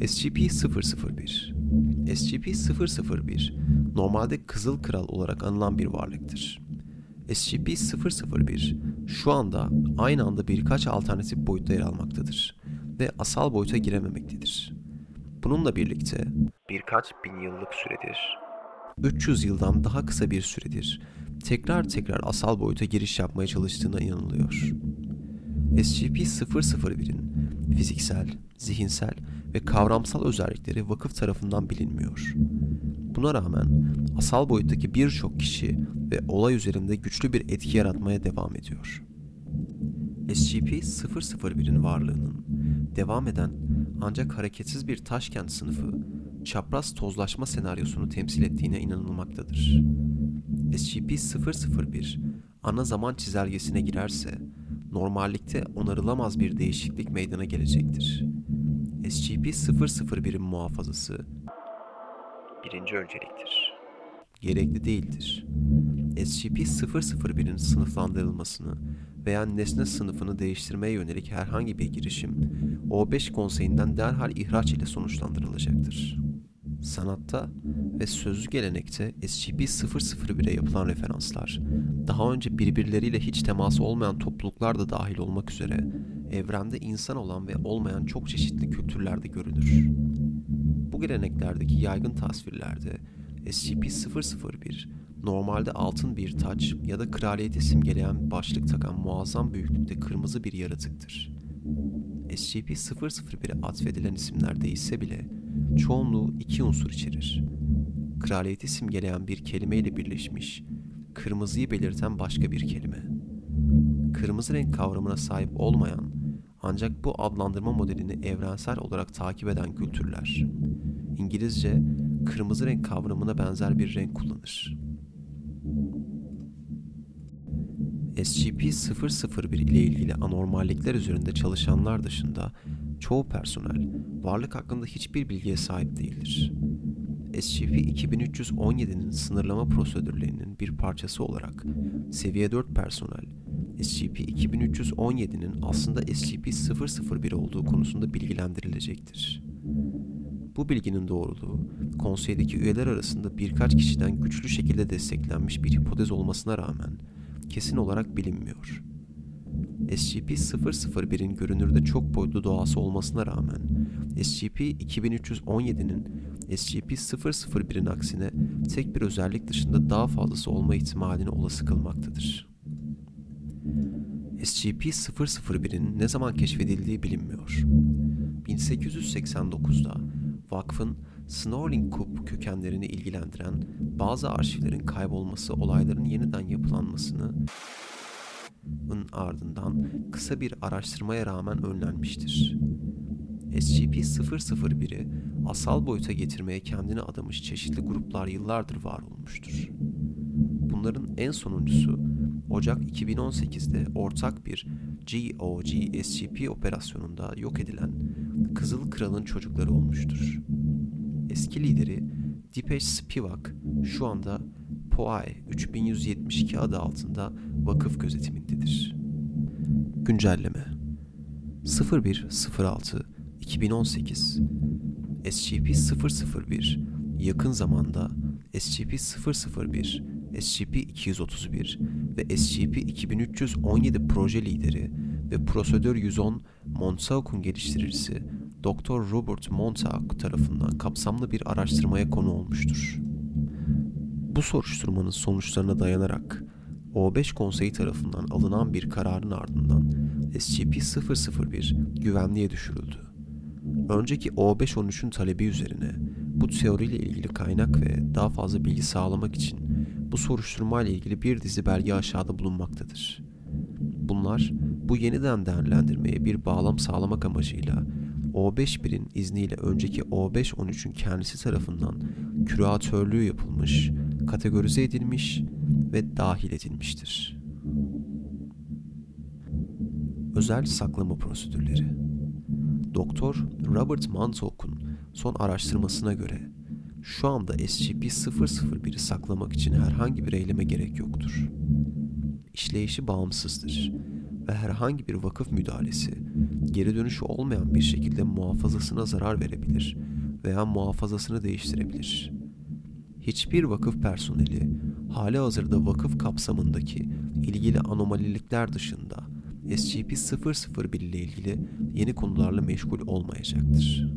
SCP-001 SCP-001 normalde Kızıl Kral olarak anılan bir varlıktır. SCP-001 şu anda aynı anda birkaç alternatif boyutta yer almaktadır ve asal boyuta girememektedir. Bununla birlikte birkaç bin yıllık süredir, 300 yıldan daha kısa bir süredir tekrar tekrar asal boyuta giriş yapmaya çalıştığına inanılıyor. SCP-001'in fiziksel, zihinsel ve kavramsal özellikleri vakıf tarafından bilinmiyor. Buna rağmen asal boyuttaki birçok kişi ve olay üzerinde güçlü bir etki yaratmaya devam ediyor. SCP-001'in varlığının devam eden ancak hareketsiz bir taşkent sınıfı çapraz tozlaşma senaryosunu temsil ettiğine inanılmaktadır. SCP-001 ana zaman çizelgesine girerse normallikte onarılamaz bir değişiklik meydana gelecektir. SCP-001'in muhafazası birinci önceliktir. Gerekli değildir. SCP-001'in sınıflandırılmasını veya nesne sınıfını değiştirmeye yönelik herhangi bir girişim O5 konseyinden derhal ihraç ile sonuçlandırılacaktır. Sanatta ve sözlü gelenekte SCP-001'e yapılan referanslar, daha önce birbirleriyle hiç teması olmayan topluluklar da dahil olmak üzere evrende insan olan ve olmayan çok çeşitli kültürlerde görülür. Bu geleneklerdeki yaygın tasvirlerde SCP-001 normalde altın bir taç ya da kraliyeti simgeleyen başlık takan muazzam büyüklükte kırmızı bir yaratıktır. SCP-001'e atfedilen isimler değişse bile çoğunluğu iki unsur içerir. Kraliyeti simgeleyen bir kelimeyle birleşmiş, kırmızıyı belirten başka bir kelime. Kırmızı renk kavramına sahip olmayan ancak bu adlandırma modelini evrensel olarak takip eden kültürler, İngilizce kırmızı renk kavramına benzer bir renk kullanır. SCP-001 ile ilgili anormallikler üzerinde çalışanlar dışında çoğu personel varlık hakkında hiçbir bilgiye sahip değildir. SCP-2317'nin sınırlama prosedürlerinin bir parçası olarak seviye 4 personel SCP-2317'nin aslında SCP-001 olduğu konusunda bilgilendirilecektir. Bu bilginin doğruluğu, konseydeki üyeler arasında birkaç kişiden güçlü şekilde desteklenmiş bir hipotez olmasına rağmen kesin olarak bilinmiyor. SCP-001'in görünürde çok boyutlu doğası olmasına rağmen SCP-2317'nin SCP-001'in aksine tek bir özellik dışında daha fazlası olma ihtimalini olası kılmaktadır. SCP-001'in ne zaman keşfedildiği bilinmiyor. 1889'da vakfın Snorling Coop kökenlerini ilgilendiren bazı arşivlerin kaybolması olayların yeniden yapılanmasını ardından kısa bir araştırmaya rağmen önlenmiştir. SCP-001'i asal boyuta getirmeye kendini adamış çeşitli gruplar yıllardır var olmuştur. Bunların en sonuncusu Ocak 2018'de ortak bir GOG SCP operasyonunda yok edilen Kızıl Kral'ın çocukları olmuştur. Eski lideri Dipesh Spivak şu anda POAI 3172 adı altında vakıf gözetimindedir. Güncelleme 0106 2018 SCP-001 yakın zamanda SCP-001, SCP-231 ve SCP-2317 proje lideri ve Prosedür 110 Montauk'un geliştiricisi Dr. Robert Montauk tarafından kapsamlı bir araştırmaya konu olmuştur. Bu soruşturmanın sonuçlarına dayanarak O5 konseyi tarafından alınan bir kararın ardından SCP-001 güvenliğe düşürüldü. Önceki O5-13'ün talebi üzerine bu teoriyle ilgili kaynak ve daha fazla bilgi sağlamak için bu soruşturma ile ilgili bir dizi belge aşağıda bulunmaktadır. Bunlar bu yeniden değerlendirmeye bir bağlam sağlamak amacıyla O5-1'in izniyle önceki O5-13'ün kendisi tarafından küratörlüğü yapılmış, kategorize edilmiş ve dahil edilmiştir. Özel saklama prosedürleri Doktor Robert Montauk'un son araştırmasına göre şu anda SCP-001'i saklamak için herhangi bir eyleme gerek yoktur. İşleyişi bağımsızdır ve herhangi bir vakıf müdahalesi geri dönüşü olmayan bir şekilde muhafazasına zarar verebilir veya muhafazasını değiştirebilir. Hiçbir vakıf personeli hali hazırda vakıf kapsamındaki ilgili anomalilikler dışında SCP-001 ile ilgili yeni konularla meşgul olmayacaktır.